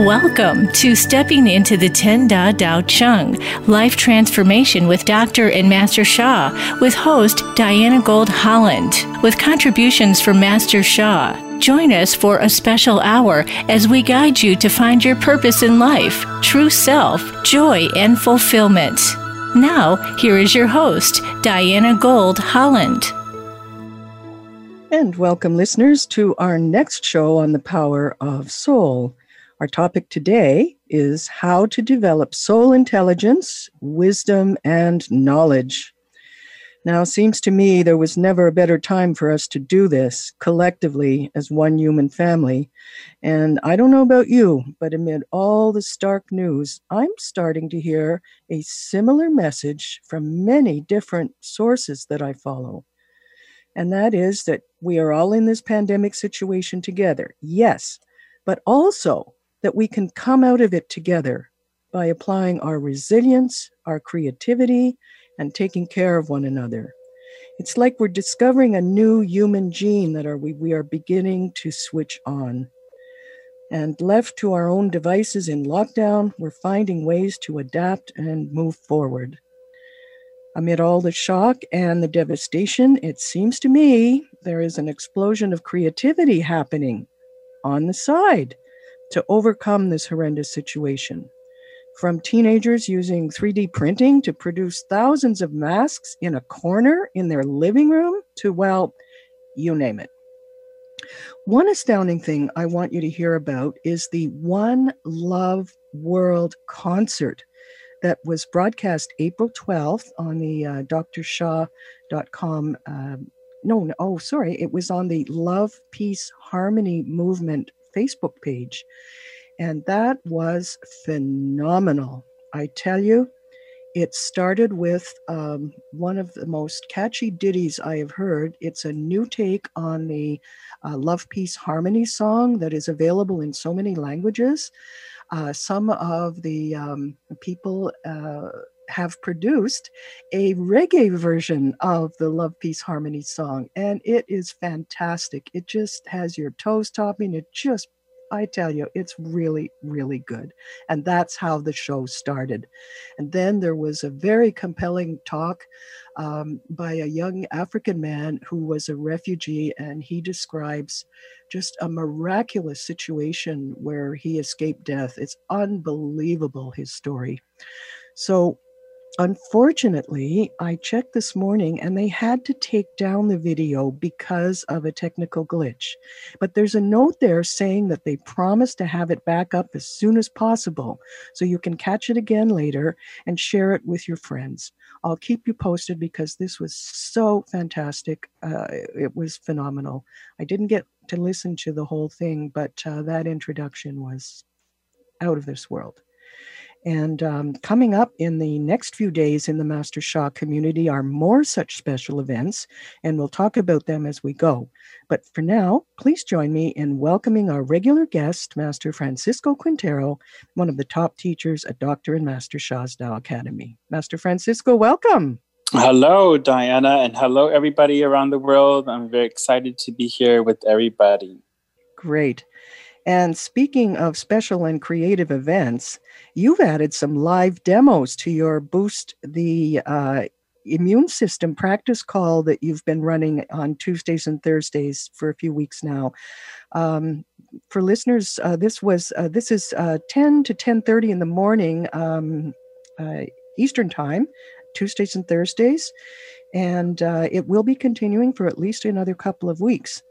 Welcome to Stepping into the Ten Da Dao Chang Life Transformation with Dr. and Master Sha with host Diana Gold Holland with contributions from Master Sha. Join us for a special hour as we guide you to find your purpose in life, true self, joy, and fulfillment. Now, here is your host, Diana Gold Holland. And welcome, listeners, to our next show on the power of soul. Our topic today is how to develop soul intelligence, wisdom, and knowledge. Now, seems to me there was never a better time for us to do this collectively as one human family. And I don't know about you, but amid all the stark news, I'm starting to hear a similar message from many different sources that I follow. And that is that we are all in this pandemic situation together, yes, but also that we can come out of it together by applying our resilience, our creativity, and taking care of one another. It's like we're discovering a new human gene that are, we, we are beginning to switch on. And left to our own devices in lockdown, we're finding ways to adapt and move forward. Amid all the shock and the devastation, it seems to me there is an explosion of creativity happening on the side to overcome this horrendous situation. From teenagers using 3D printing to produce thousands of masks in a corner in their living room to, well, you name it. One astounding thing I want you to hear about is the One Love World concert that was broadcast April 12th on the uh, drsha.com. Uh, no, no, oh, sorry. It was on the Love, Peace, Harmony movement Facebook page. And that was phenomenal. I tell you, it started with um, one of the most catchy ditties I have heard. It's a new take on the uh, Love, Peace, Harmony song that is available in so many languages. Uh, some of the um, people uh, have produced a reggae version of the Love, Peace, Harmony song, and it is fantastic. It just has your toes topping. It just I tell you, it's really, really good. And that's how the show started. And then there was a very compelling talk um, by a young African man who was a refugee, and he describes just a miraculous situation where he escaped death. It's unbelievable, his story. So Unfortunately, I checked this morning and they had to take down the video because of a technical glitch. But there's a note there saying that they promise to have it back up as soon as possible so you can catch it again later and share it with your friends. I'll keep you posted because this was so fantastic. Uh, it was phenomenal. I didn't get to listen to the whole thing, but uh, that introduction was out of this world. And um, coming up in the next few days in the Master Sha community are more such special events, and we'll talk about them as we go. But for now, please join me in welcoming our regular guest, Master Francisco Quintero, one of the top teachers at Dr. and Master Sha's Tao Academy. Master Francisco, welcome. Hello, Diana, and hello, everybody around the world. I'm very excited to be here with everybody. Great. And speaking of special and creative events, you've added some live demos to your Boost the uh, Immune System practice call that you've been running on Tuesdays and Thursdays for a few weeks now. Um, for listeners, uh, this was uh, this is uh, 10 to 10:30 in the morning um, uh, Eastern time, Tuesdays and Thursdays, and uh, it will be continuing for at least another couple of weeks.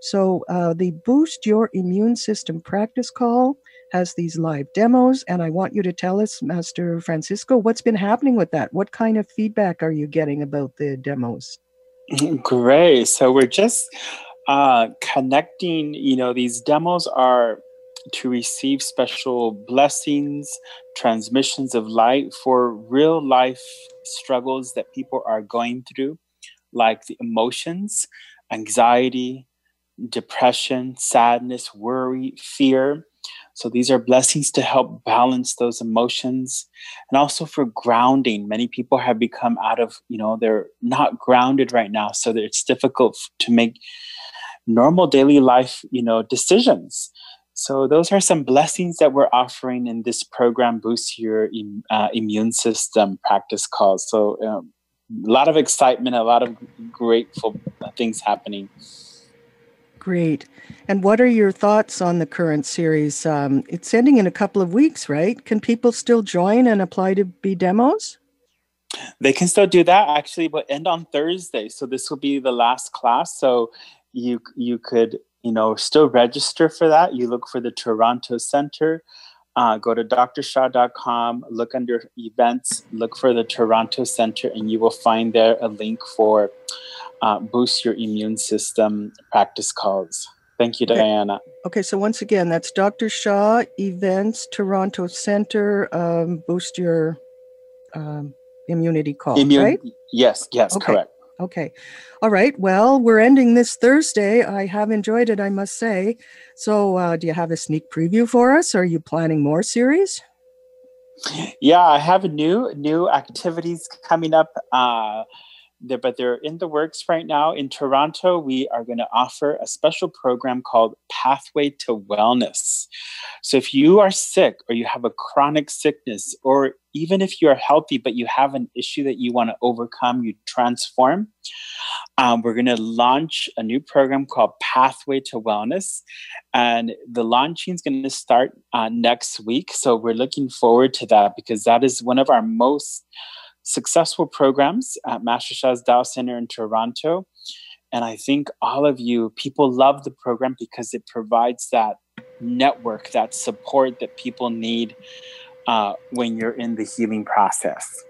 So uh, the Boost Your Immune System practice call has these live demos, and I want you to tell us, Master Francisco, what's been happening with that? What kind of feedback are you getting about the demos? Great. So we're just uh, connecting. You know, these demos are to receive special blessings, transmissions of light for real life struggles that people are going through, like the emotions, anxiety, depression, sadness, worry, fear. So these are blessings to help balance those emotions and also for grounding. Many people have become out of, you know, they're not grounded right now. So that it's difficult to make normal daily life, you know, decisions. So those are some blessings that we're offering in this program, Boost Your uh, Immune System practice calls. So um, a lot of excitement, a lot of grateful things happening. Great. And what are your thoughts on the current series? Um, it's ending in a couple of weeks, right? Can people still join and apply to be demos? They can still do that actually, but end on Thursday. So this will be the last class. So you you could you know still register for that. You look for the Toronto Center. Uh, go to drsha.com, look under events, look for the Toronto Center, and you will find there a link for uh, boost your immune system practice calls. Thank you, okay. Diana. Okay, so once again, that's Dr. Sha, Events, Toronto Center, um, boost your um, immunity call, Immune, right? Yes, yes, okay. correct. Okay. All right. Well, we're ending this Thursday. I have enjoyed it, I must say. So, uh, do you have a sneak preview for us? Are you planning more series? Yeah, I have new new activities coming up. Uh, there, but they're in the works right now. In Toronto, we are going to offer a special program called Pathway to Wellness. So if you are sick or you have a chronic sickness, or even if you're healthy but you have an issue that you want to overcome, you transform, um, we're going to launch a new program called Pathway to Wellness. And the launching is going to start uh, next week. So we're looking forward to that because that is one of our most successful programs at Master Sha's Tao Center in Toronto. And I think all of you, people love the program because it provides that network, that support that people need uh, when you're in the healing process.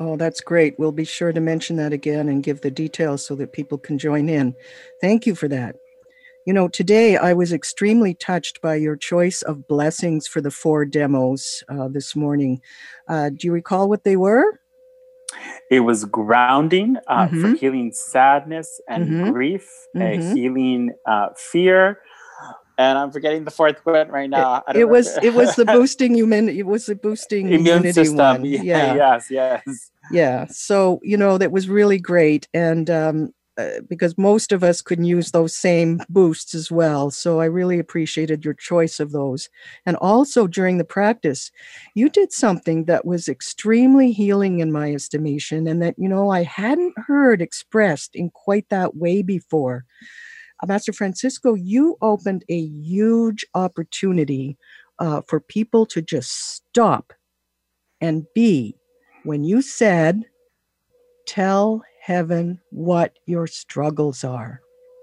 Oh, that's great. We'll be sure to mention that again and give the details so that people can join in. Thank you for that. You know, today I was extremely touched by your choice of blessings for the four demos uh, this morning. Uh, do you recall what they were? It was grounding uh, mm-hmm. for healing sadness and mm-hmm. grief, mm-hmm. healing uh, fear, and I'm forgetting the fourth one right now. It, it was it was the boosting human. It was the boosting immune system. One. Yeah, yes, yes, yeah. So you know that was really great, and um, uh, because most of us could use those same boosts as well. So I really appreciated your choice of those. And also during the practice, you did something that was extremely healing in my estimation and that, you know, I hadn't heard expressed in quite that way before. Uh, Master Francisco, you opened a huge opportunity uh, for people to just stop and be when you said, Tell heaven what your struggles are.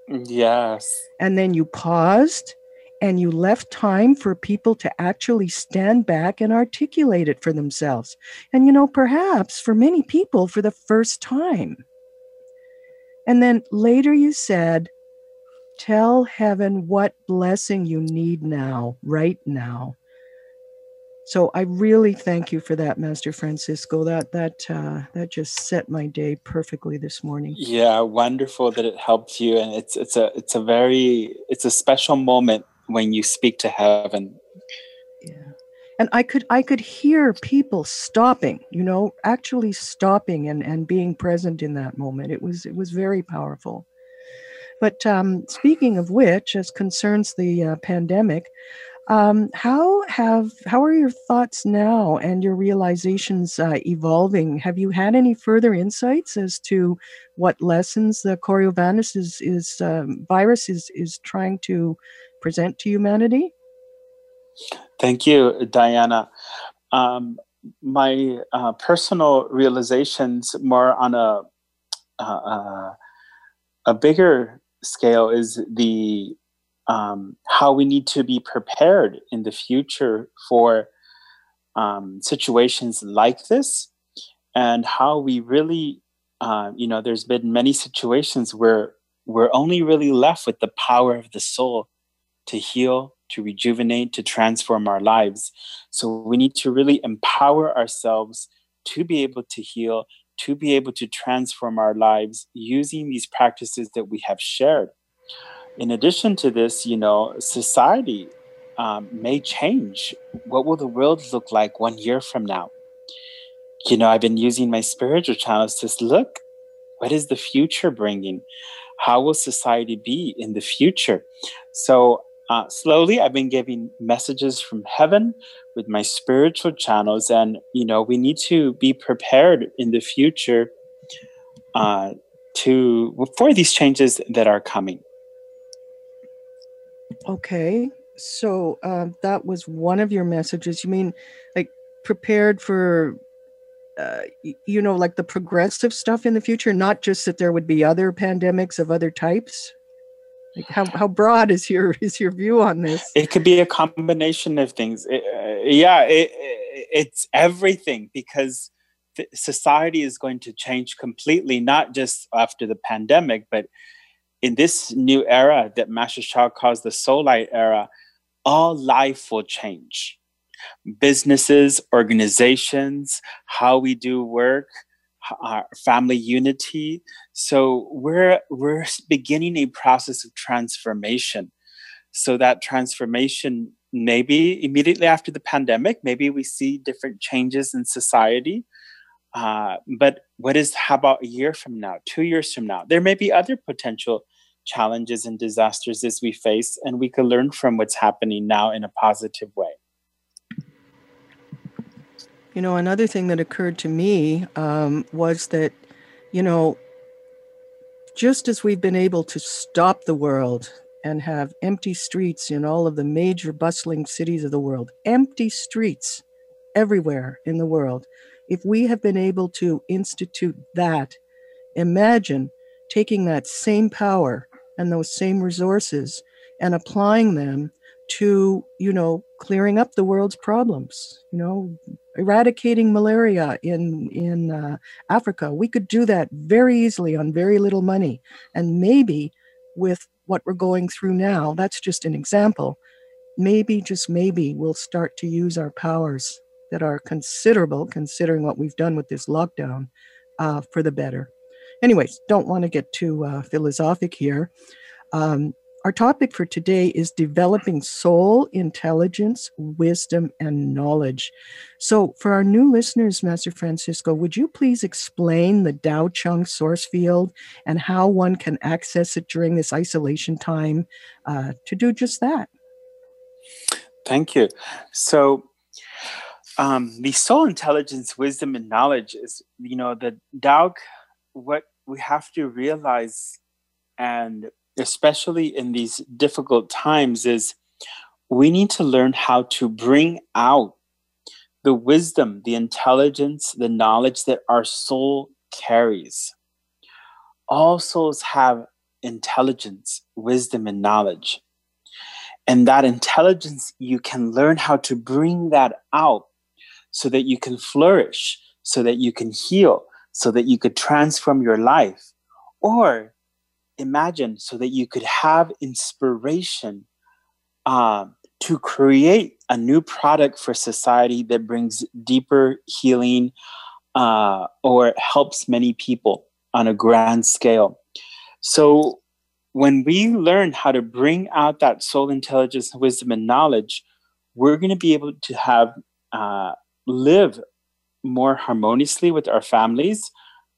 Yes. And then you paused and you left time for people to actually stand back and articulate it for themselves. And, you know, perhaps for many people for the first time. And then later you said, Tell heaven what blessing you need now, right now. So I really thank you for that, Master Francisco. That that uh, that just set my day perfectly this morning. Yeah, wonderful that it helped you, and it's it's a it's a very it's a special moment when you speak to heaven. Yeah, and I could I could hear people stopping, you know, actually stopping and and being present in that moment. It was it was very powerful. But um, speaking of which, as concerns the uh, pandemic, um, how have how are your thoughts now and your realizations uh, evolving? Have you had any further insights as to what lessons the Coriolanus is, is um, virus is is trying to present to humanity? Thank you, Diana. Um, my uh, personal realizations, more on a uh, uh a bigger scale, is the um, how we need to be prepared in the future for um, situations like this and how we really uh, you know there's been many situations where we're only really left with the power of the soul to heal to rejuvenate to transform our lives. So we need to really empower ourselves to be able to heal to be able to transform our lives using these practices that we have shared in addition to this, you know, society um, may change. What will the world look like one year from now? You know, I've been using my spiritual channels to look what is the future bringing? How will society be in the future? So uh, slowly I've been giving messages from heaven with my spiritual channels, and you know we need to be prepared in the future uh, to for these changes that are coming. Okay, so uh, that was one of your messages. You mean like prepared for uh, you know, like the progressive stuff in the future, not just that there would be other pandemics of other types? Like how, how broad is your is your view on this? It could be a combination of things. It, uh, yeah, it, it's everything because society is going to change completely, not just after the pandemic, but in this new era that Master Sha calls the soul light era, all life will change businesses, organizations, how we do work, our family unity. So we're we're beginning a process of transformation. So that transformation maybe immediately after the pandemic, maybe we see different changes in society. Uh, but what is how about a year from now, two years from now? There may be other potential challenges and disasters as we face, and we can learn from what's happening now in a positive way. You know, another thing that occurred to me um, was that, you know, just as we've been able to stop the world and have empty streets in all of the major bustling cities of the world, empty streets everywhere in the world, if we have been able to institute that, imagine taking that same power and those same resources and applying them to, you know, clearing up the world's problems, you know, eradicating malaria in, in uh, Africa. We could do that very easily on very little money. And maybe with what we're going through now, that's just an example. Maybe, just maybe, we'll start to use our powers that are considerable, considering what we've done with this lockdown, uh, for the better. Anyways, don't want to get too uh, philosophic here. Um, our topic for today is developing soul, intelligence, wisdom, and knowledge. So, for our new listeners, Master Francisco, would you please explain the Tao Chang source field and how one can access it during this isolation time uh, to do just that? Thank you. So, um, the soul intelligence, wisdom, and knowledge is, you know, the Tao, what we have to realize and especially in these difficult times, is we need to learn how to bring out the wisdom, the intelligence, the knowledge that our soul carries. All souls have intelligence, wisdom, and knowledge. And that intelligence, you can learn how to bring that out so that you can flourish, so that you can heal, so that you could transform your life. Or imagine so that you could have inspiration uh, to create a new product for society that brings deeper healing uh, or helps many people on a grand scale. So, when we learn how to bring out that soul intelligence, wisdom, and knowledge, we're going to be able to have uh, live more harmoniously with our families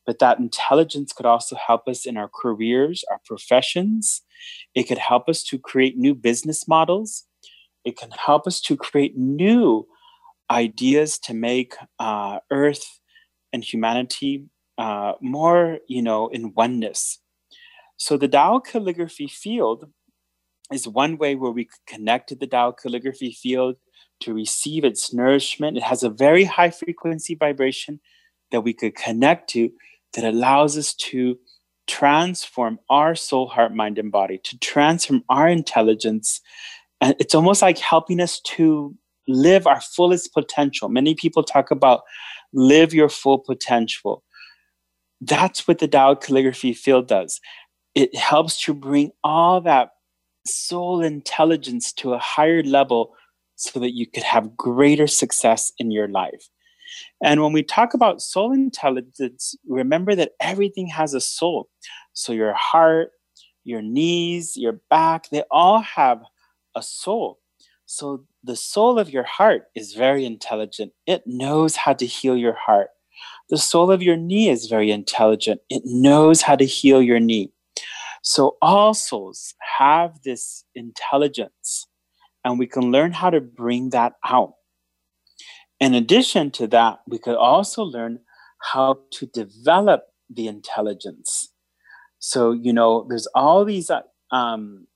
but that intelligence could also help us in our careers, our professions. It could help us to create new business models. It can help us to create new ideas to make uh, Earth and humanity uh, more, you know, in oneness. So the Tao calligraphy field is one way where we could connect to the Tao calligraphy field to receive its nourishment. It has a very high frequency vibration that we could connect to that allows us to transform our soul, heart, mind, and body, to transform our intelligence. And it's almost like helping us to live our fullest potential. Many people talk about live your full potential. That's what the Tao calligraphy field does. It helps to bring all that soul intelligence to a higher level so that you could have greater success in your life. And when we talk about soul intelligence, remember that everything has a soul. So your heart, your knees, your back, they all have a soul. So the soul of your heart is very intelligent. It knows how to heal your heart. The soul of your knee is very intelligent. It knows how to heal your knee. So all souls have this intelligence, and we can learn how to bring that out. In addition to that, we could also learn how to develop the intelligence. So, you know, there's all these, uh, um,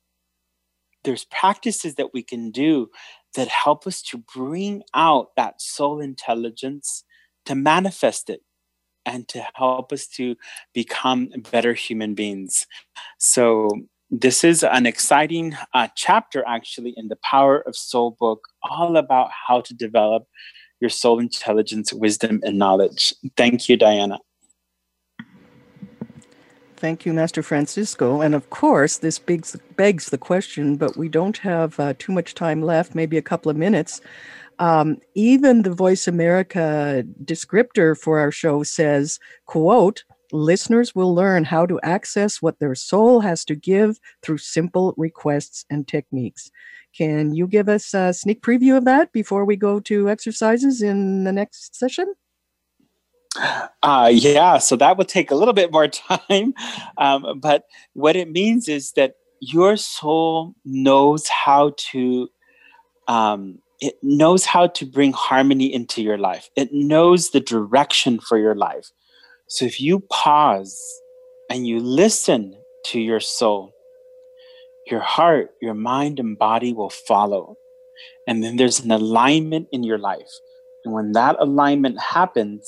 there's practices that we can do that help us to bring out that soul intelligence, to manifest it, and to help us to become better human beings. So, this is an exciting uh, chapter actually in the Power of Soul book, all about how to develop your soul intelligence, wisdom, and knowledge. Thank you, Diana. Thank you, Master Francisco. And of course, this begs, begs the question, but we don't have uh, too much time left, maybe a couple of minutes. Um, even the Voice America descriptor for our show says, quote, listeners will learn how to access what their soul has to give through simple requests and techniques. Can you give us a sneak preview of that before we go to exercises in the next session? Uh, yeah, so that would take a little bit more time. Um, but what it means is that your soul knows how to, um, it knows how to bring harmony into your life. It knows the direction for your life. So if you pause and you listen to your soul, your heart, your mind, and body will follow. And then there's an alignment in your life. And when that alignment happens,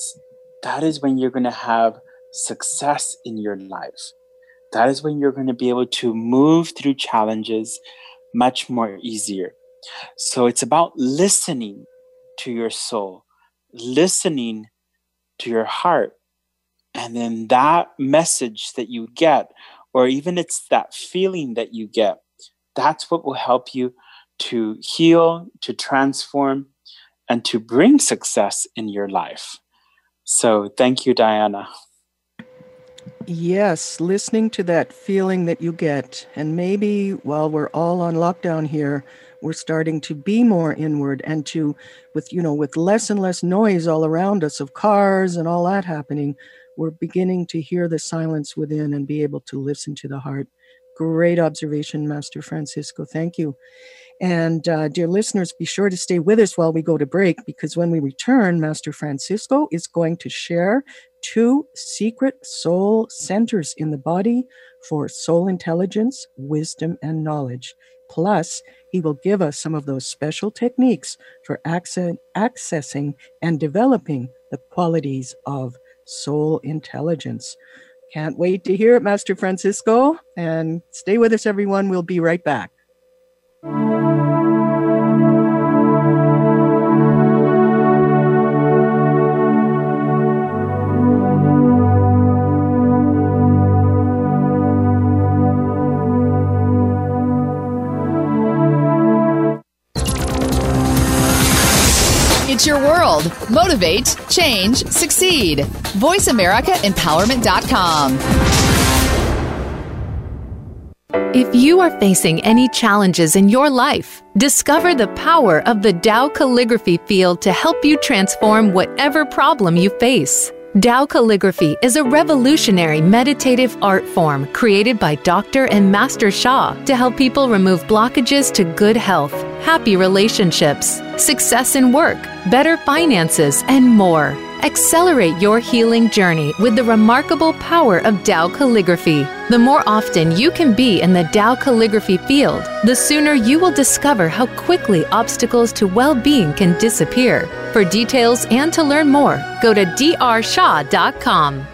that is when you're going to have success in your life. That is when you're going to be able to move through challenges much more easier. So it's about listening to your soul, listening to your heart. And then that message that you get, or even it's that feeling that you get, that's what will help you to heal, to transform, and to bring success in your life. So thank you, Diana. Yes, listening to that feeling that you get. And maybe while we're all on lockdown here, we're starting to be more inward and to, with, you know, with less and less noise all around us of cars and all that happening, we're beginning to hear the silence within and be able to listen to the heart. Great observation, Master Francisco. Thank you. And uh, dear listeners, be sure to stay with us while we go to break because when we return, Master Francisco is going to share two secret soul centers in the body for soul intelligence, wisdom, and knowledge. Plus, he will give us some of those special techniques for access, accessing and developing the qualities of soul intelligence. Can't wait to hear it, Master Francisco. And stay with us, everyone. We'll be right back. Motivate, change, succeed. VoiceAmericaEmpowerment.com. If you are facing any challenges in your life, discover the power of the Tao calligraphy field to help you transform whatever problem you face. Tao calligraphy is a revolutionary meditative art form created by Dr. and Master Sha to help people remove blockages to good health, happy relationships, success in work, better finances, and more. Accelerate your healing journey with the remarkable power of Tao calligraphy. The more often you can be in the Tao calligraphy field, the sooner you will discover how quickly obstacles to well being can disappear. For details and to learn more, go to drsha.com.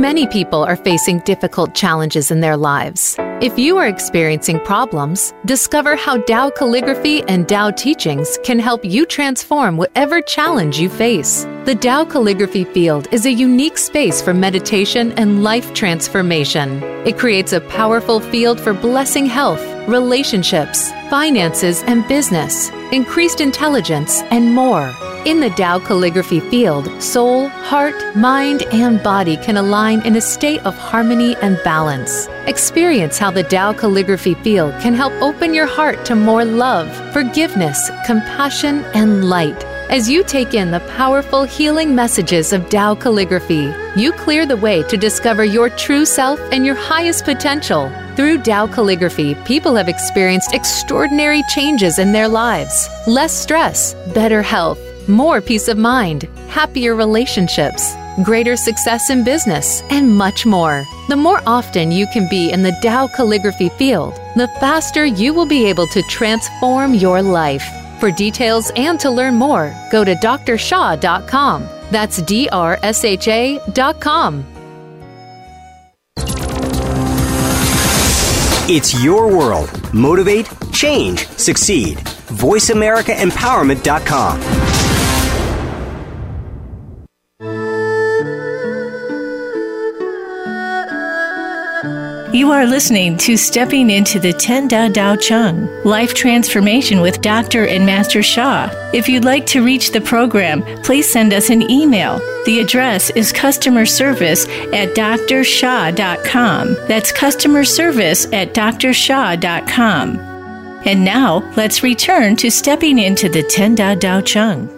Many people are facing difficult challenges in their lives. If you are experiencing problems, discover how Tao calligraphy and Tao teachings can help you transform whatever challenge you face. The Tao calligraphy field is a unique space for meditation and life transformation. It creates a powerful field for blessing health, relationships, finances, and business, increased intelligence, and more. In the Tao calligraphy field, soul, heart, mind, and body can align in a state of harmony and balance. Experience how the Tao calligraphy field can help open your heart to more love, forgiveness, compassion, and light. As you take in the powerful healing messages of Tao calligraphy, you clear the way to discover your true self and your highest potential. Through Tao calligraphy, people have experienced extraordinary changes in their lives less stress, better health, more peace of mind, happier relationships, greater success in business, and much more. The more often you can be in the Tao calligraphy field, the faster you will be able to transform your life. For details and to learn more, go to drsha.com. That's D R S H A.com. It's your world. Motivate, change, succeed. VoiceAmericaEmpowerment.com. You are listening to Stepping into the Ten Da Dao Chang Life Transformation with Dr. and Master Sha. If you'd like to reach the program, please send us an email. The address is customer service at drsha.com. That's customer service at drsha.com. And now, let's return to stepping into the Ten Da Dao Chang.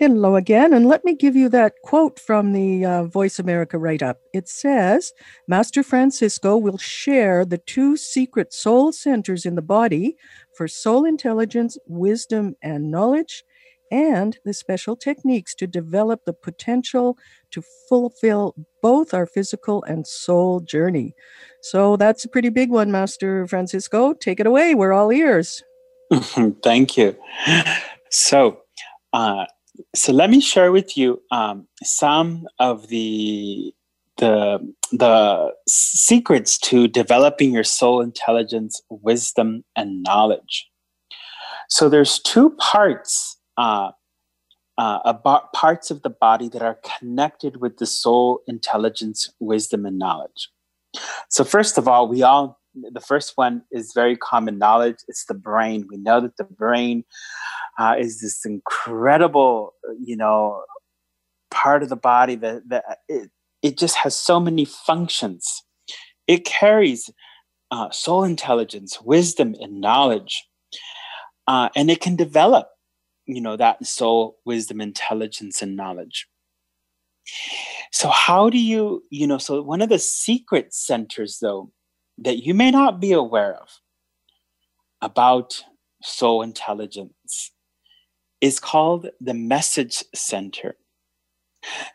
Hello again, and let me give you that quote from the uh, Voice America write up. It says Master Francisco will share the two secret soul centers in the body for soul intelligence, wisdom, and knowledge, and the special techniques to develop the potential to fulfill both our physical and soul journey. So that's a pretty big one, Master Francisco. Take it away. We're all ears. Thank you. So, uh, so let me share with you um, some of the the the secrets to developing your soul intelligence, wisdom, and knowledge. So there's two parts uh, uh, about parts of the body that are connected with the soul intelligence, wisdom, and knowledge. So first of all, we all the first one is very common knowledge. It's the brain. We know that the brain uh, is this incredible, you know, part of the body that, that it, it just has so many functions. It carries uh, soul intelligence, wisdom, and knowledge. Uh, and it can develop, you know, that soul, wisdom, intelligence, and knowledge. So, how do you, you know, so one of the secret centers, though, that you may not be aware of about soul intelligence is called the message center.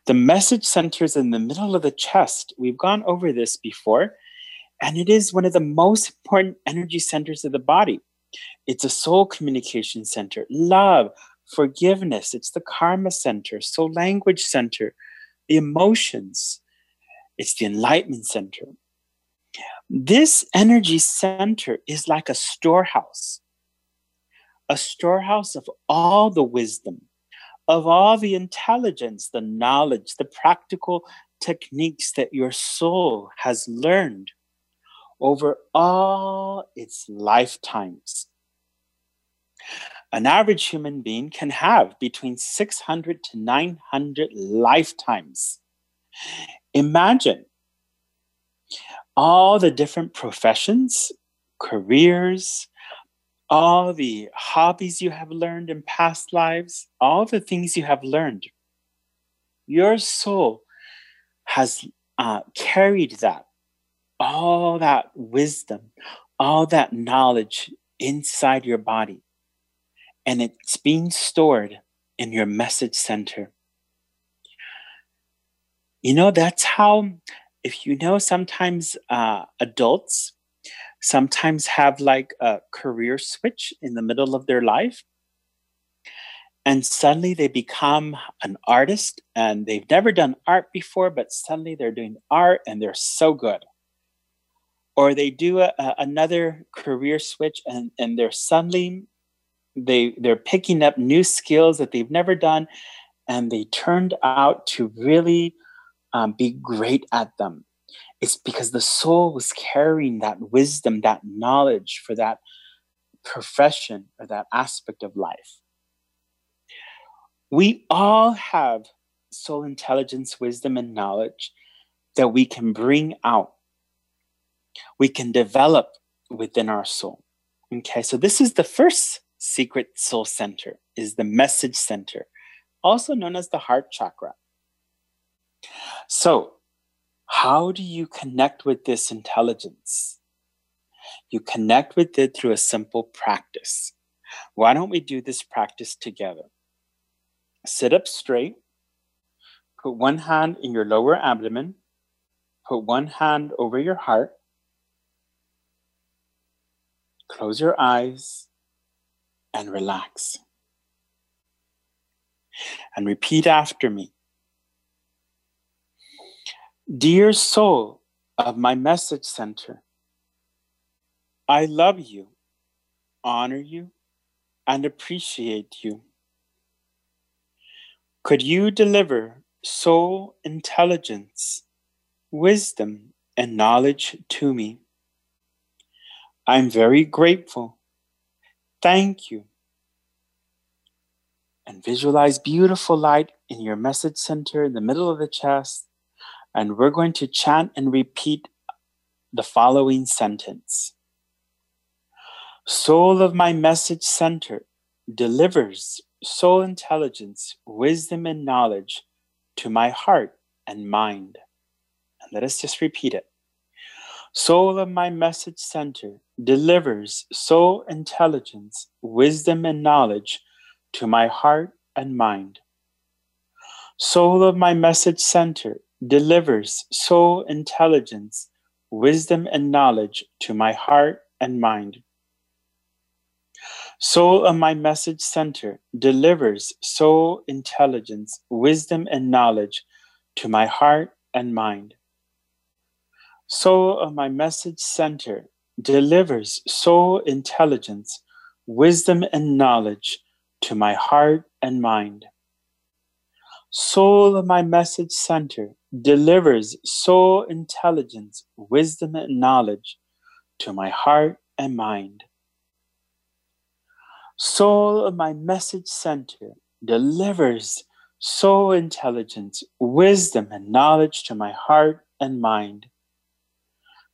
The message center is in the middle of the chest. We've gone over this before, and it is one of the most important energy centers of the body. It's a soul communication center, love, forgiveness. It's the karma center, soul language center, the emotions. It's the enlightenment center. This energy center is like a storehouse a storehouse of all the wisdom, of all the intelligence, the knowledge, the practical techniques that your soul has learned over all its lifetimes. An average human being can have between 600 to 900 lifetimes. Imagine all the different professions, careers, all the hobbies you have learned in past lives, all the things you have learned. Your soul has uh, carried that, all that wisdom, all that knowledge inside your body. And it's being stored in your message center. You know, that's how, if you know, sometimes uh, adults sometimes have like a career switch in the middle of their life. And suddenly they become an artist and they've never done art before, but suddenly they're doing art and they're so good. Or they do a, a, another career switch and, and they're suddenly they they're picking up new skills that they've never done and they turned out to really um, be great at them it's because the soul was carrying that wisdom, that knowledge for that profession or that aspect of life. We all have soul intelligence, wisdom, and knowledge that we can bring out, we can develop within our soul. Okay, so this is the first secret soul center, is the message center, also known as the heart chakra. So, how do you connect with this intelligence? You connect with it through a simple practice. Why don't we do this practice together? Sit up straight, put one hand in your lower abdomen, put one hand over your heart, close your eyes, and relax. And repeat after me Dear soul of my message center, I love you, honor you, and appreciate you. Could you deliver soul intelligence, wisdom, and knowledge to me? I'm very grateful. Thank you. And visualize beautiful light in your message center in the middle of the chest and we're going to chant and repeat the following sentence Soul of my message center delivers soul intelligence, wisdom, and knowledge to my heart and mind. And let us just repeat it. Soul of my message center delivers soul intelligence, wisdom, and knowledge to my heart and mind. Soul of my message center delivers soul intelligence, wisdom, and knowledge to my heart and mind. Soul of my message center delivers soul intelligence, wisdom, and knowledge to my heart and mind. Soul of my message center delivers soul intelligence, wisdom, and knowledge to my heart and mind. Soul of my message center delivers soul intelligence, wisdom, and knowledge to my heart and mind. Soul of my message center delivers soul intelligence, wisdom, and knowledge to my heart and mind.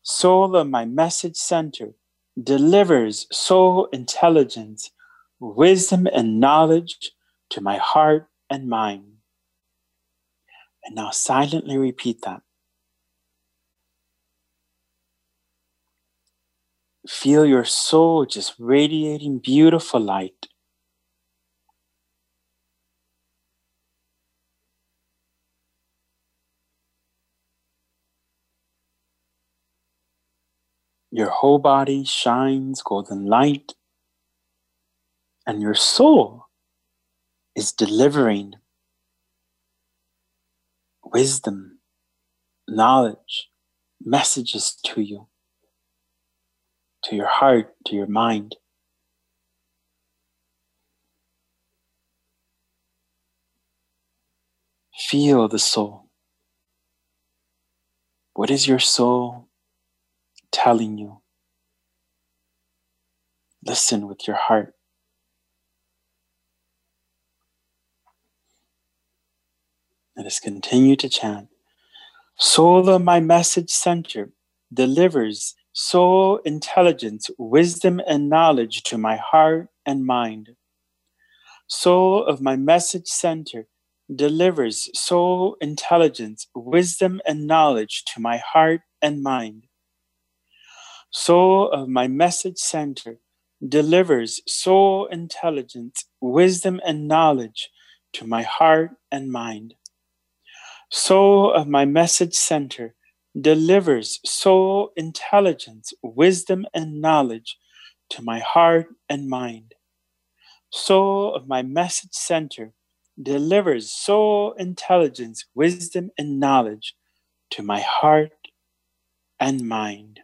Soul of my message center delivers soul intelligence, wisdom, and knowledge to my heart and mind. And now silently repeat that. Feel your soul just radiating beautiful light. Your whole body shines golden light, and your soul is delivering wisdom, knowledge, messages to you, to your heart, to your mind. Feel the soul. What is your soul telling you? Listen with your heart. Let us continue to chant. Soul of my message center delivers soul intelligence, wisdom, and knowledge to my heart and mind. Soul of my message center delivers soul intelligence, wisdom, and knowledge to my heart and mind. Soul of my message center delivers soul intelligence, wisdom, and knowledge to my heart and mind soul of my message center delivers soul intelligence, wisdom, and knowledge to my heart and mind. Soul of my message center delivers soul intelligence, wisdom, and knowledge to my heart and mind.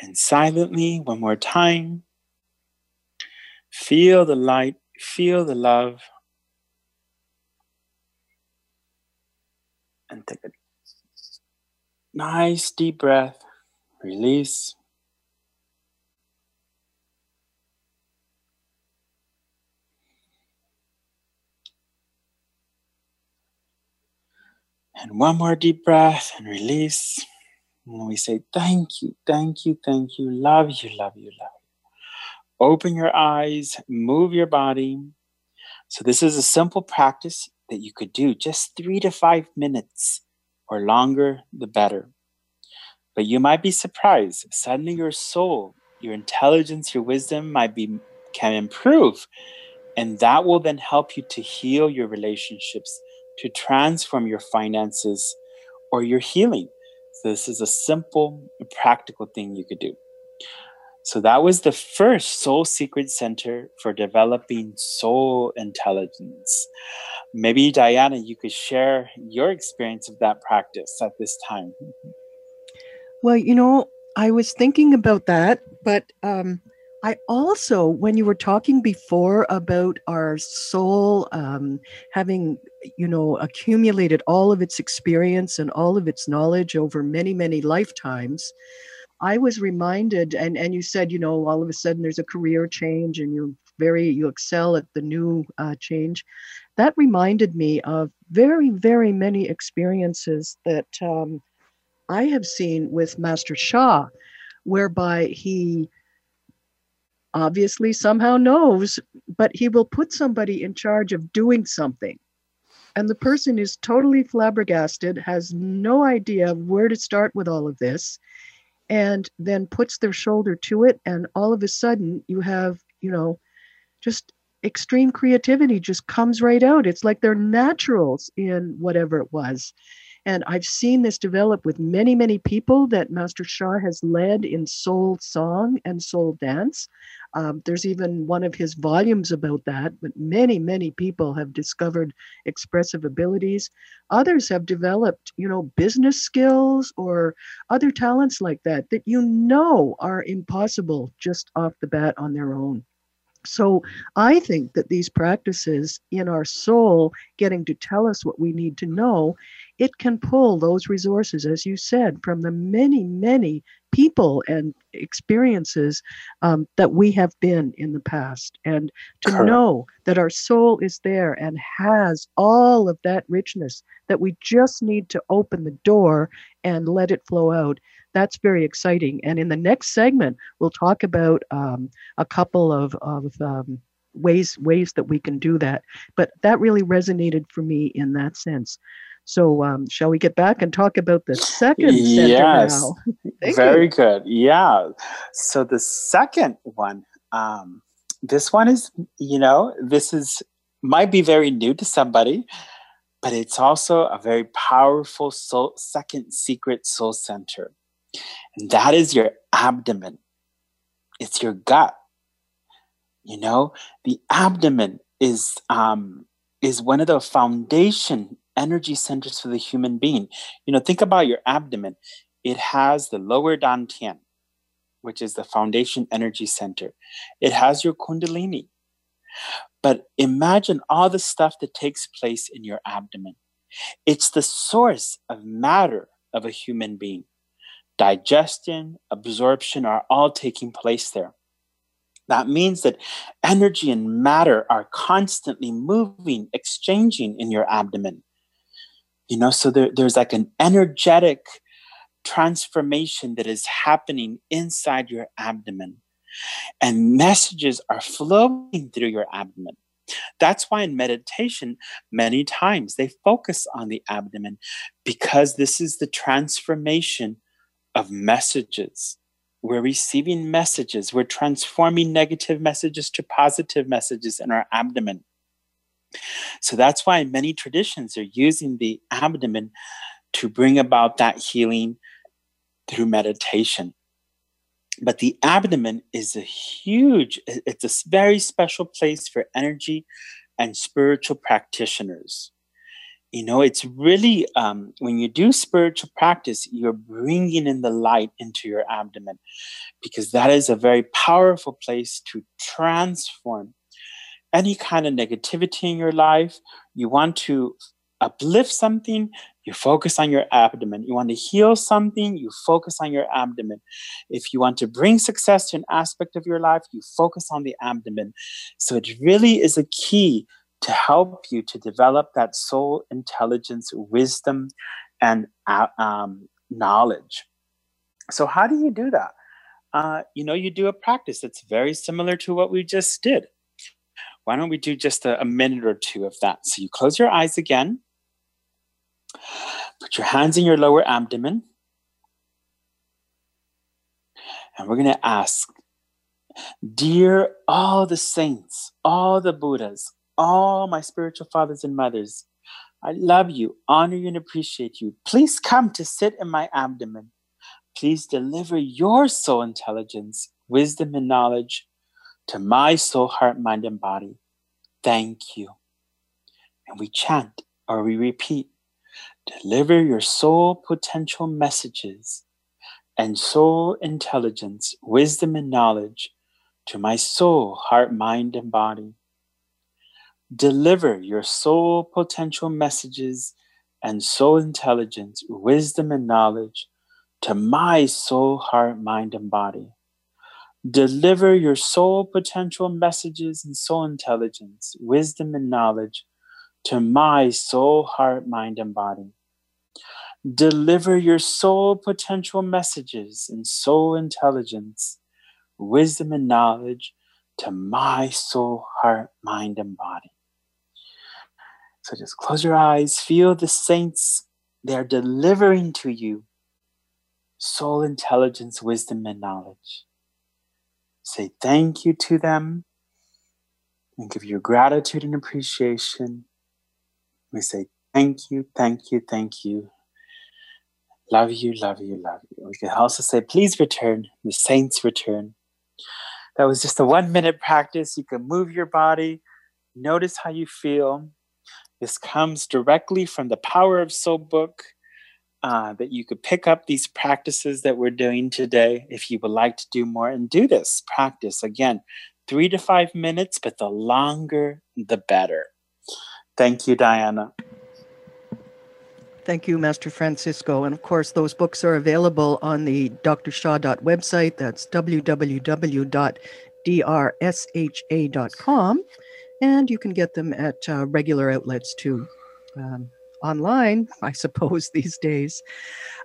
And silently, one more time, feel the light, feel the love and take a nice deep breath. Release. And one more deep breath and release. And we say, Thank you, thank you, thank you, love you, love you, love you. open your eyes, move your body. So, this is a simple practice that you could do just three to five minutes or longer, the better. But you might be surprised. Suddenly, your soul, your intelligence, your wisdom might be can improve. And that will then help you to heal your relationships, to transform your finances or your healing. So, this is a simple, practical thing you could do. So that was the first Soul Secret Center for developing soul intelligence. Maybe Diana, you could share your experience of that practice at this time. Well, you know, I was thinking about that, but um, I also, when you were talking before about our soul um, having, you know, accumulated all of its experience and all of its knowledge over many, many lifetimes, I was reminded, and and you said, you know, all of a sudden there's a career change, and you very you excel at the new uh, change. That reminded me of very very many experiences that um, I have seen with Master Sha, whereby he obviously somehow knows, but he will put somebody in charge of doing something. And the person is totally flabbergasted, has no idea where to start with all of this and then puts their shoulder to it and all of a sudden you have you know just extreme creativity just comes right out it's like they're naturals in whatever it was and I've seen this develop with many, many people that Master Sha has led in soul song and soul dance. Um, there's even one of his volumes about that, but many, many people have discovered expressive abilities. Others have developed, you know, business skills or other talents like that that you know are impossible just off the bat on their own. So I think that these practices in our soul getting to tell us what we need to know it can pull those resources, as you said, from the many, many people and experiences um, that we have been in the past. And to Correct. know that our soul is there and has all of that richness, that we just need to open the door and let it flow out. That's very exciting. And in the next segment, we'll talk about um, a couple of, of um, ways ways that we can do that. But that really resonated for me in that sense. So, um, shall we get back and talk about the second center yes. Very you. good. Yeah. So the second one, um, this one is, you know, this is might be very new to somebody, but it's also a very powerful soul, second secret soul center, and that is your abdomen. It's your gut. You know, the abdomen is um, is one of the foundation energy centers for the human being. You know, think about your abdomen. It has the lower dantian, which is the foundation energy center. It has your kundalini. But imagine all the stuff that takes place in your abdomen. It's the source of matter of a human being. Digestion, absorption are all taking place there. That means that energy and matter are constantly moving, exchanging in your abdomen. You know, so there, there's like an energetic transformation that is happening inside your abdomen. And messages are flowing through your abdomen. That's why in meditation, many times they focus on the abdomen because this is the transformation of messages. We're receiving messages, we're transforming negative messages to positive messages in our abdomen. So that's why many traditions are using the abdomen to bring about that healing through meditation. But the abdomen is a huge, it's a very special place for energy and spiritual practitioners. You know, it's really, um, when you do spiritual practice, you're bringing in the light into your abdomen because that is a very powerful place to transform any kind of negativity in your life, you want to uplift something, you focus on your abdomen. You want to heal something, you focus on your abdomen. If you want to bring success to an aspect of your life, you focus on the abdomen. So it really is a key to help you to develop that soul intelligence, wisdom, and uh, um, knowledge. So, how do you do that? uh, you know, you do a practice that's very similar to what we just did. Why don't we do just a, a minute or two of that? So you close your eyes again, put your hands in your lower abdomen, and we're going to ask, Dear all the saints, all the Buddhas, all my spiritual fathers and mothers, I love you, honor you, and appreciate you. Please come to sit in my abdomen. Please deliver your soul intelligence, wisdom, and knowledge to my soul, heart, mind, and body. Thank you. And we chant or we repeat deliver your soul potential messages and soul intelligence, wisdom, and knowledge to my soul, heart, mind, and body. Deliver your soul potential messages and soul intelligence, wisdom, and knowledge to my soul, heart, mind, and body. Deliver your soul potential messages and soul intelligence, wisdom, and knowledge to my soul, heart, mind, and body. Deliver your soul potential messages and soul intelligence, wisdom, and knowledge to my soul, heart, mind, and body. So just close your eyes, feel the saints, they're delivering to you soul intelligence, wisdom, and knowledge. Say thank you to them and give your gratitude and appreciation. We say thank you, thank you, thank you. Love you, love you, love you. We can also say, please return. The saints return. That was just a one minute practice. You can move your body, notice how you feel. This comes directly from the Power of Soul book. Uh, that you could pick up these practices that we're doing today if you would like to do more and do this practice again three to five minutes but the longer the better thank you diana Thank you, Master Francisco. And of course, those books are available on the drsha.website. That's www.drsha.com. And you can get them at uh, regular outlets too, um, online, I suppose, these days.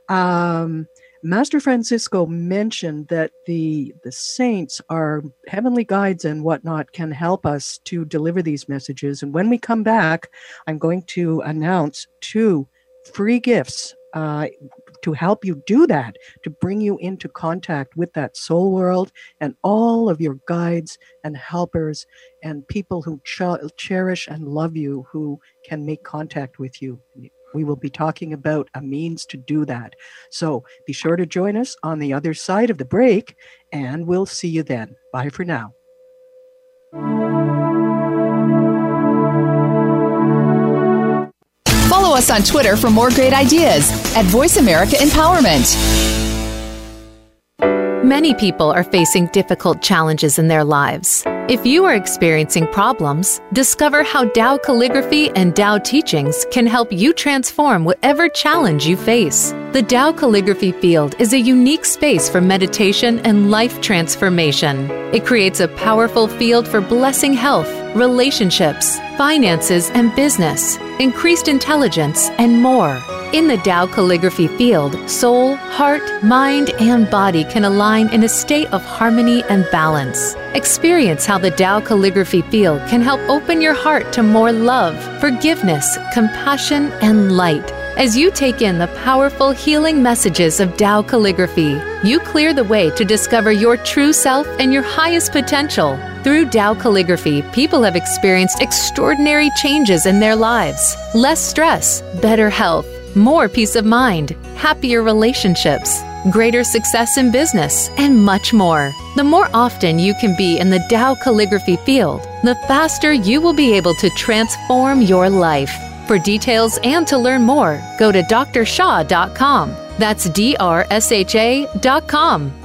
Um, Master Francisco mentioned that the the saints are heavenly guides and whatnot can help us to deliver these messages. And when we come back, I'm going to announce two free gifts uh, to help you do that, to bring you into contact with that soul world and all of your guides and helpers and people who ch- cherish and love you who can make contact with you. We will be talking about a means to do that. So be sure to join us on the other side of the break, and we'll see you then. Bye for now. Follow us on Twitter for more great ideas at Voice America Empowerment. Many people are facing difficult challenges in their lives. If you are experiencing problems, discover how Tao calligraphy and Tao teachings can help you transform whatever challenge you face. The Tao calligraphy field is a unique space for meditation and life transformation. It creates a powerful field for blessing health, relationships, finances, and business, increased intelligence, and more. In the Tao calligraphy field, soul, heart, mind, and body can align in a state of harmony and balance. Experience how the Tao calligraphy field can help open your heart to more love, forgiveness, compassion, and light. As you take in the powerful healing messages of Tao calligraphy, you clear the way to discover your true self and your highest potential. Through Tao calligraphy, people have experienced extraordinary changes in their lives less stress, better health, more peace of mind, happier relationships, greater success in business, and much more. The more often you can be in the Tao calligraphy field, the faster you will be able to transform your life. For details and to learn more, go to drsha.com. That's D R S H A.com.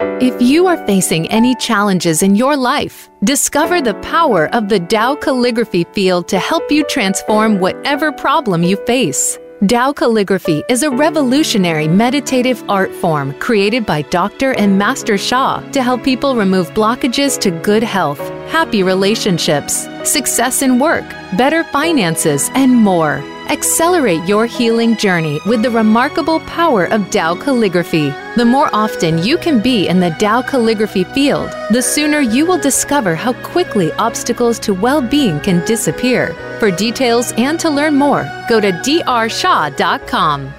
If you are facing any challenges in your life, discover the power of the Tao calligraphy field to help you transform whatever problem you face. Tao calligraphy is a revolutionary meditative art form created by Dr. and Master Sha to help people remove blockages to good health, happy relationships, success in work, better finances, and more. Accelerate your healing journey with the remarkable power of Tao calligraphy. The more often you can be in the Tao calligraphy field, the sooner you will discover how quickly obstacles to well being can disappear. For details and to learn more, go to drsha.com.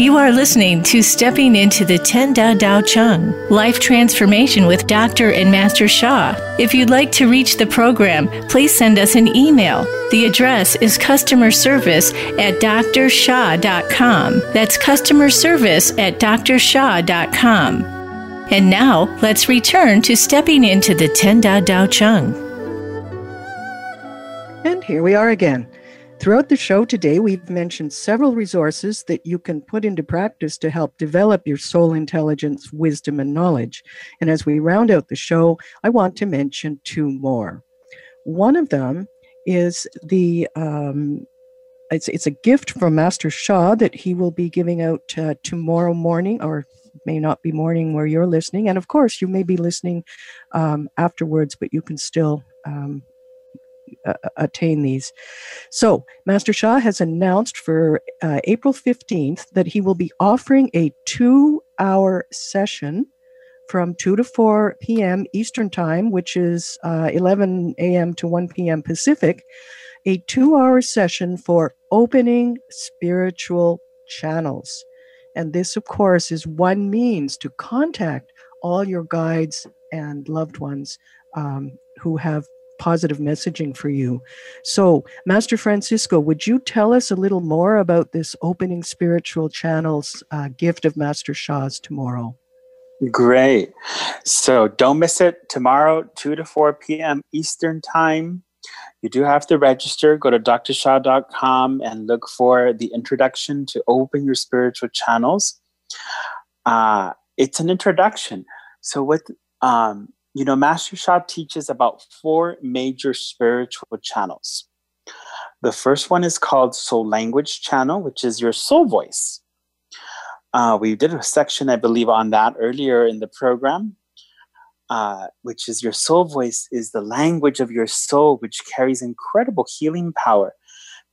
You are listening to Stepping into the Ten Da Tao Chang Life Transformation with Dr. and Master Sha. If you'd like to reach the program, please send us an email. The address is customer service at drsha.com. That's customer service at drsha.com. And now, let's return to Stepping into the Ten Da Tao Chang. And here we are again. Throughout the show today, we've mentioned several resources that you can put into practice to help develop your soul intelligence, wisdom, and knowledge. And as we round out the show, I want to mention two more. One of them is the um, it's, it's a gift from Master Sha that he will be giving out uh, tomorrow morning, or may not be morning where you're listening. And of course, you may be listening um, afterwards, but you can still um, uh, attain these. So, Master Sha has announced for uh, April 15th that he will be offering a two hour session from 2 to 4 p.m. Eastern Time, which is uh, 11 a.m. to 1 p.m. Pacific, a two hour session for opening spiritual channels. And this, of course, is one means to contact all your guides and loved ones um, who have positive messaging for you. So, Master Francisco, would you tell us a little more about this opening spiritual channels uh, gift of Master Sha's tomorrow? Great. So, don't miss it tomorrow, 2 to 4 p.m. Eastern Time. You do have to register. Go to drsha.com and look for the introduction to open your spiritual channels. Uh, it's an introduction. So, what um, you know, Master Sha teaches about four major spiritual channels. The first one is called Soul Language Channel, which is your soul voice. Uh, we did a section, I believe, on that earlier in the program, uh, which is your soul voice is the language of your soul, which carries incredible healing power.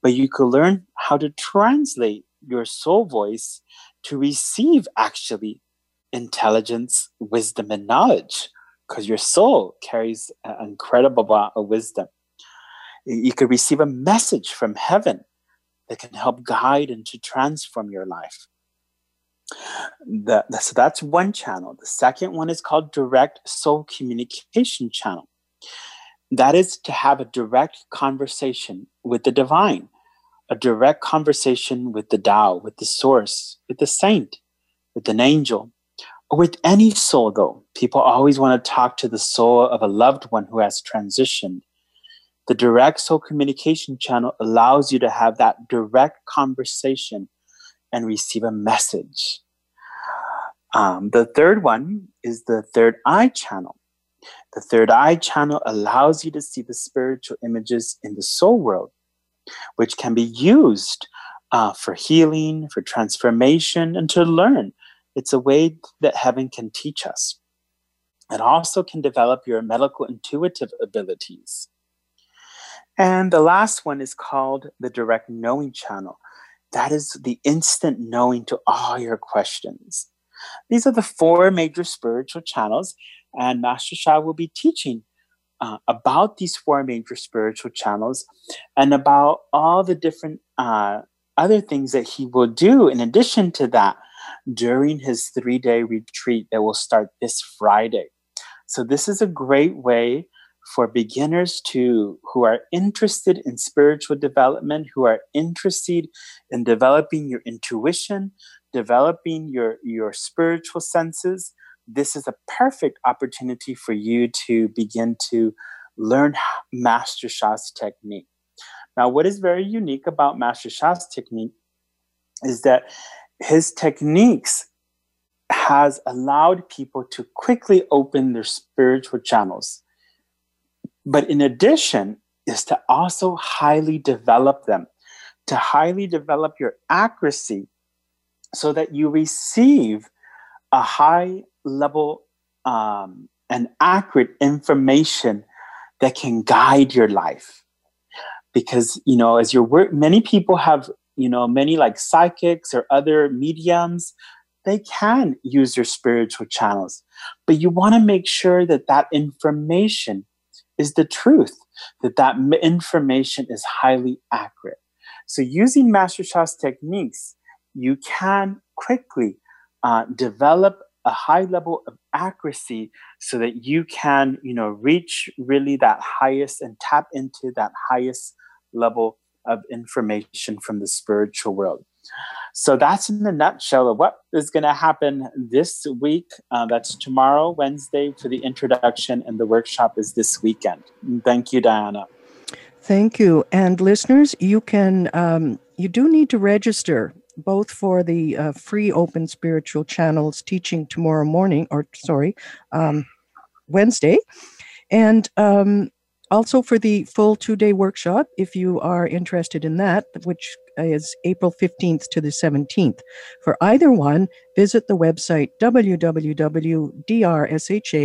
But you could learn how to translate your soul voice to receive actually intelligence, wisdom, and knowledge because your soul carries an incredible amount of wisdom. You could receive a message from heaven that can help guide and to transform your life. The, the, so that's one channel. The second one is called direct soul communication channel. That is to have a direct conversation with the divine, a direct conversation with the Tao, with the source, with the saint, with an angel, with any soul, though, people always want to talk to the soul of a loved one who has transitioned. The direct soul communication channel allows you to have that direct conversation and receive a message. Um, the third one is the third eye channel. The third eye channel allows you to see the spiritual images in the soul world, which can be used uh, for healing, for transformation, and to learn it's a way that heaven can teach us. It also can develop your medical intuitive abilities. And the last one is called the direct knowing channel. That is the instant knowing to all your questions. These are the four major spiritual channels, and Master Sha will be teaching uh, about these four major spiritual channels and about all the different uh, other things that he will do in addition to that during his three day retreat that will start this Friday. So, this is a great way for beginners to who are interested in spiritual development who are interested in developing your intuition developing your your spiritual senses this is a perfect opportunity for you to begin to learn master sha's technique now what is very unique about master sha's technique is that his techniques has allowed people to quickly open their spiritual channels. But in addition, is to also highly develop them, to highly develop your accuracy so that you receive a high level um, and accurate information that can guide your life. Because, you know, as your work, many people have, you know, many like psychics or other mediums, they can use your spiritual channels. But you want to make sure that that information is the truth, that that information is highly accurate. So using Master Sha's techniques, you can quickly uh, develop a high level of accuracy so that you can you know reach really that highest and tap into that highest level of information from the spiritual world. So that's in the nutshell of what is going to happen this week. Uh, that's tomorrow wednesday for the introduction and the workshop is this weekend. Thank you diana. Thank you. And listeners you can um, you do need to register both for the uh, free open spiritual channels teaching tomorrow morning, or sorry, um, Wednesday, and um, also for the full two day workshop if you are interested in that, which is April 15th to the 17th. For either one, visit the website www.drsha,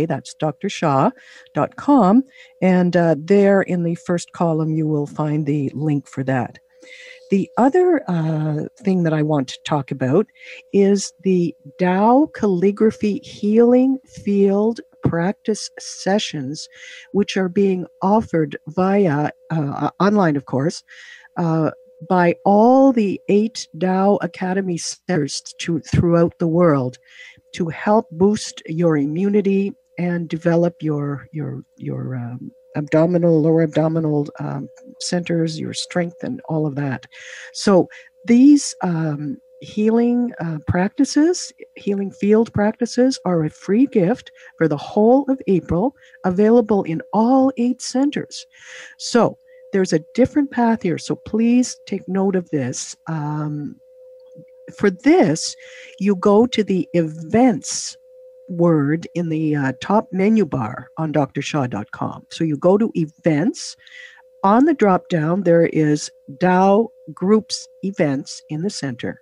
that's drsha.com, and uh, there in the first column you will find the link for that. The other uh, thing that I want to talk about is the Tao Calligraphy Healing Field practice sessions, which are being offered via uh, online, of course, uh, by all the eight Tao Academy centers to, throughout the world to help boost your immunity and develop your your your um, abdominal, lower abdominal um, centers, your strength, and all of that. So these um, healing uh, practices, healing field practices, are a free gift for the whole of April, available in all eight centers. So there's a different path here. So please take note of this. Um, for this, you go to the events word in the uh, top menu bar on drsha.com. So you go to events. On the drop down, there is Tao Groups Events in the center.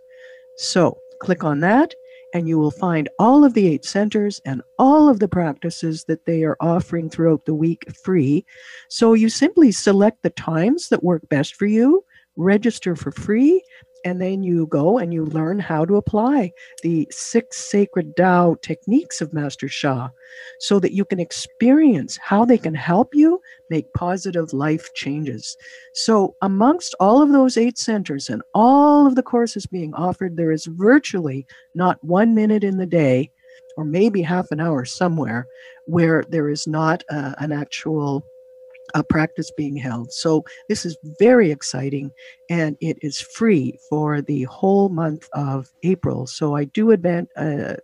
So click on that, and you will find all of the eight centers and all of the practices that they are offering throughout the week free. So you simply select the times that work best for you, register for free, and then you go and you learn how to apply the six sacred Tao techniques of Master Sha so that you can experience how they can help you make positive life changes. So, amongst all of those eight centers and all of the courses being offered, there is virtually not one minute in the day or maybe half an hour somewhere where there is not uh, an actual a practice being held. So this is very exciting and it is free for the whole month of April. So I do advance, uh,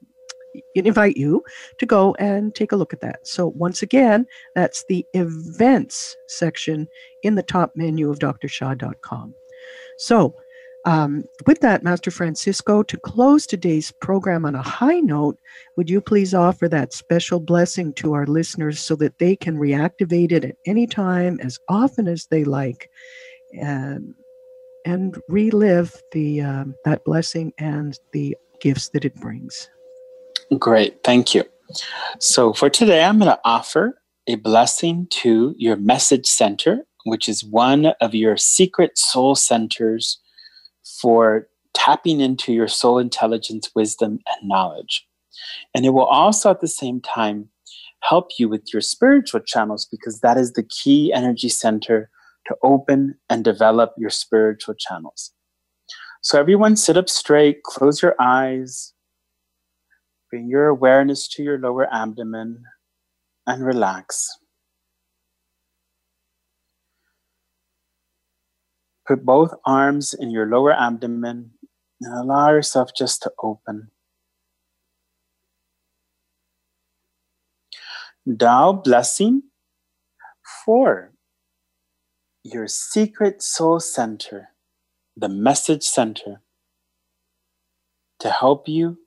invite you to go and take a look at that. So once again, that's the events section in the top menu of drsha.com. So um, with that, Master Francisco, to close today's program on a high note, would you please offer that special blessing to our listeners so that they can reactivate it at any time, as often as they like, and, and relive the um, that blessing and the gifts that it brings? Great, thank you. So for today, I'm going to offer a blessing to your message center, which is one of your secret soul centers for tapping into your soul intelligence, wisdom, and knowledge. And it will also at the same time help you with your spiritual channels because that is the key energy center to open and develop your spiritual channels. So, everyone sit up straight, close your eyes, bring your awareness to your lower abdomen, and relax. Put both arms in your lower abdomen and allow yourself just to open. Tao blessing for your secret soul center, the message center, to help you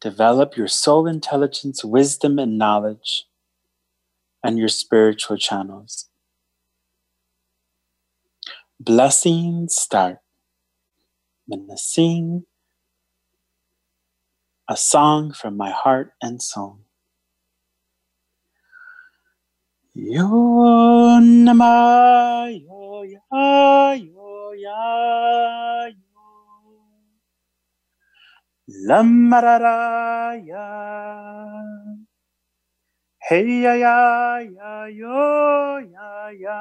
develop your soul intelligence, wisdom, and knowledge, and your spiritual channels. Blessings start. To sing a song from my heart and soul. Yo nama yo ya yo ya yo Lamarara ya Hey ya ya ya yo ya ya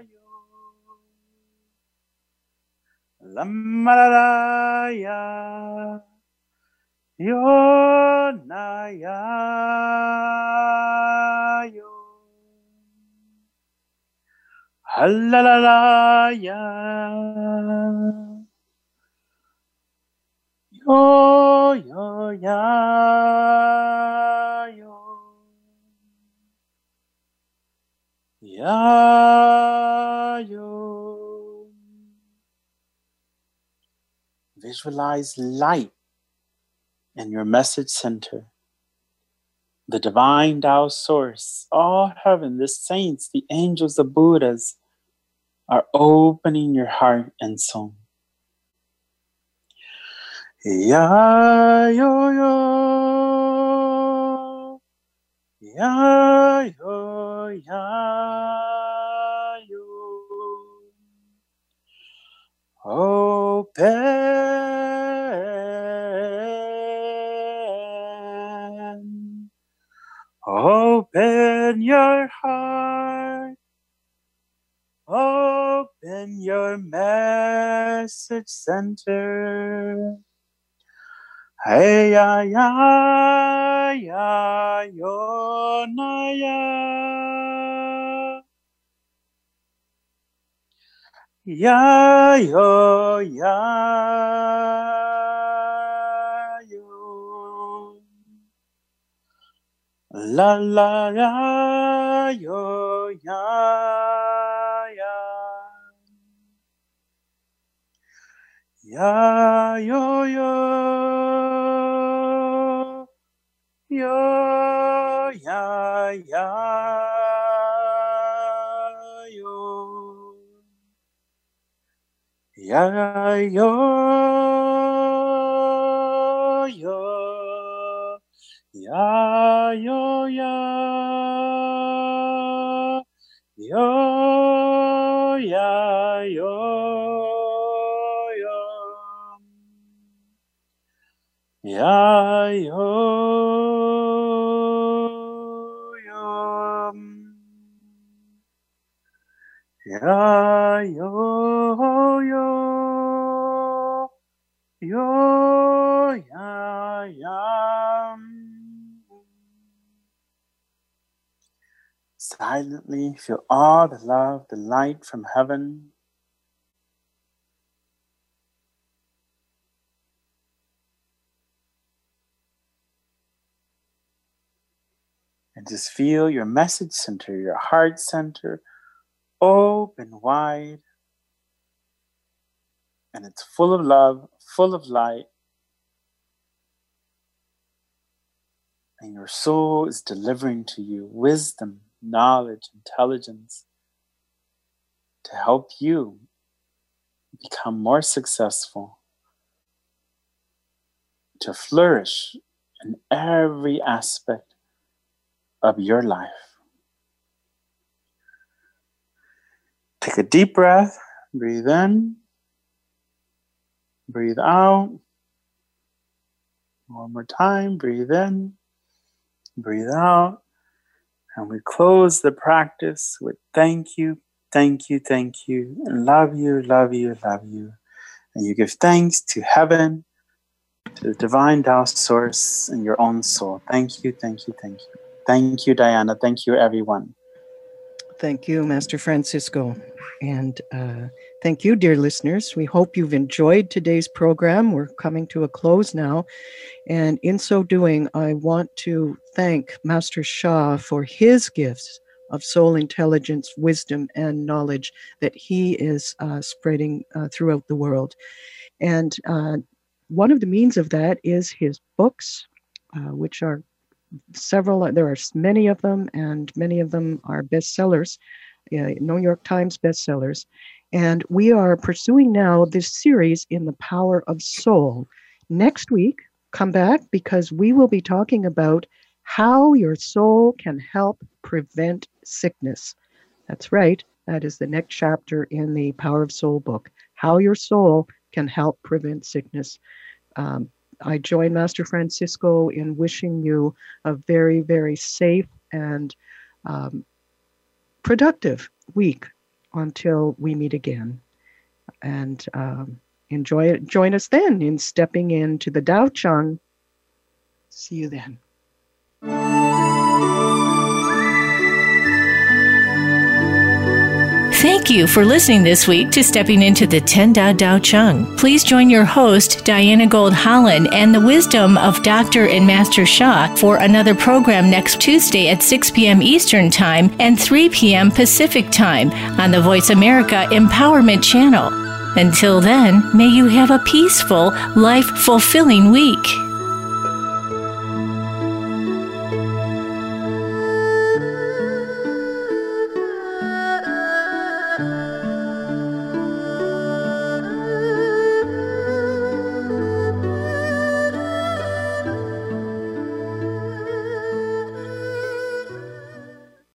yo Lamarara ya yo na ya yo yo yo ya Visualize light in your message center. The divine Tao source, all heaven, the saints, the angels, the Buddhas are opening your heart and soul. Ya yo yo Ya yo ya Open Open your heart. Open your message center. Hey ya ya ya yo oh, na ya ya yo ya yo. La la ya yo ya ya. Ya yo yo yo ya ya ya yo yo ya yo yo ya yo yo ya yo yo yo yo ya ya silently feel all the love the light from heaven and just feel your message center, your heart center open wide. And it's full of love, full of light. And your soul is delivering to you wisdom, knowledge, intelligence to help you become more successful, to flourish in every aspect of your life. Take a deep breath, breathe in, breathe out. One more time, breathe in, breathe out. And we close the practice with thank you, thank you, thank you, and love you, love you, love you. And you give thanks to heaven, to the divine Tao source, and your own soul. Thank you, thank you, thank you. Thank you, Diana. Thank you, everyone. Thank you, Master Francisco. And uh, thank you, dear listeners. We hope you've enjoyed today's program. We're coming to a close now. And in so doing, I want to thank Master Sha for his gifts of soul intelligence, wisdom, and knowledge that he is uh, spreading uh, throughout the world. And uh, one of the means of that is his books, uh, which are several, there are many of them, and many of them are bestsellers, uh, New York Times bestsellers. And we are pursuing now this series in the power of soul. Next week, come back because we will be talking about How Your Soul Can Help Prevent Sickness. That's right. That is the next chapter in the Power of Soul book. How Your Soul Can Help Prevent Sickness. Um, I join Master Francisco in wishing you a very, very safe and um, productive week until we meet again. And um, enjoy it. Join us then in stepping into the Dao Chang. See you then. Thank you for listening this week to Stepping into the Ten Da Dao Chang. Please join your host, Diana Gold Holland, and the wisdom of Dr. and Master Sha for another program next Tuesday at 6 p.m. Eastern Time and 3 p.m. Pacific Time on the Voice America Empowerment Channel. Until then, may you have a peaceful, life fulfilling week.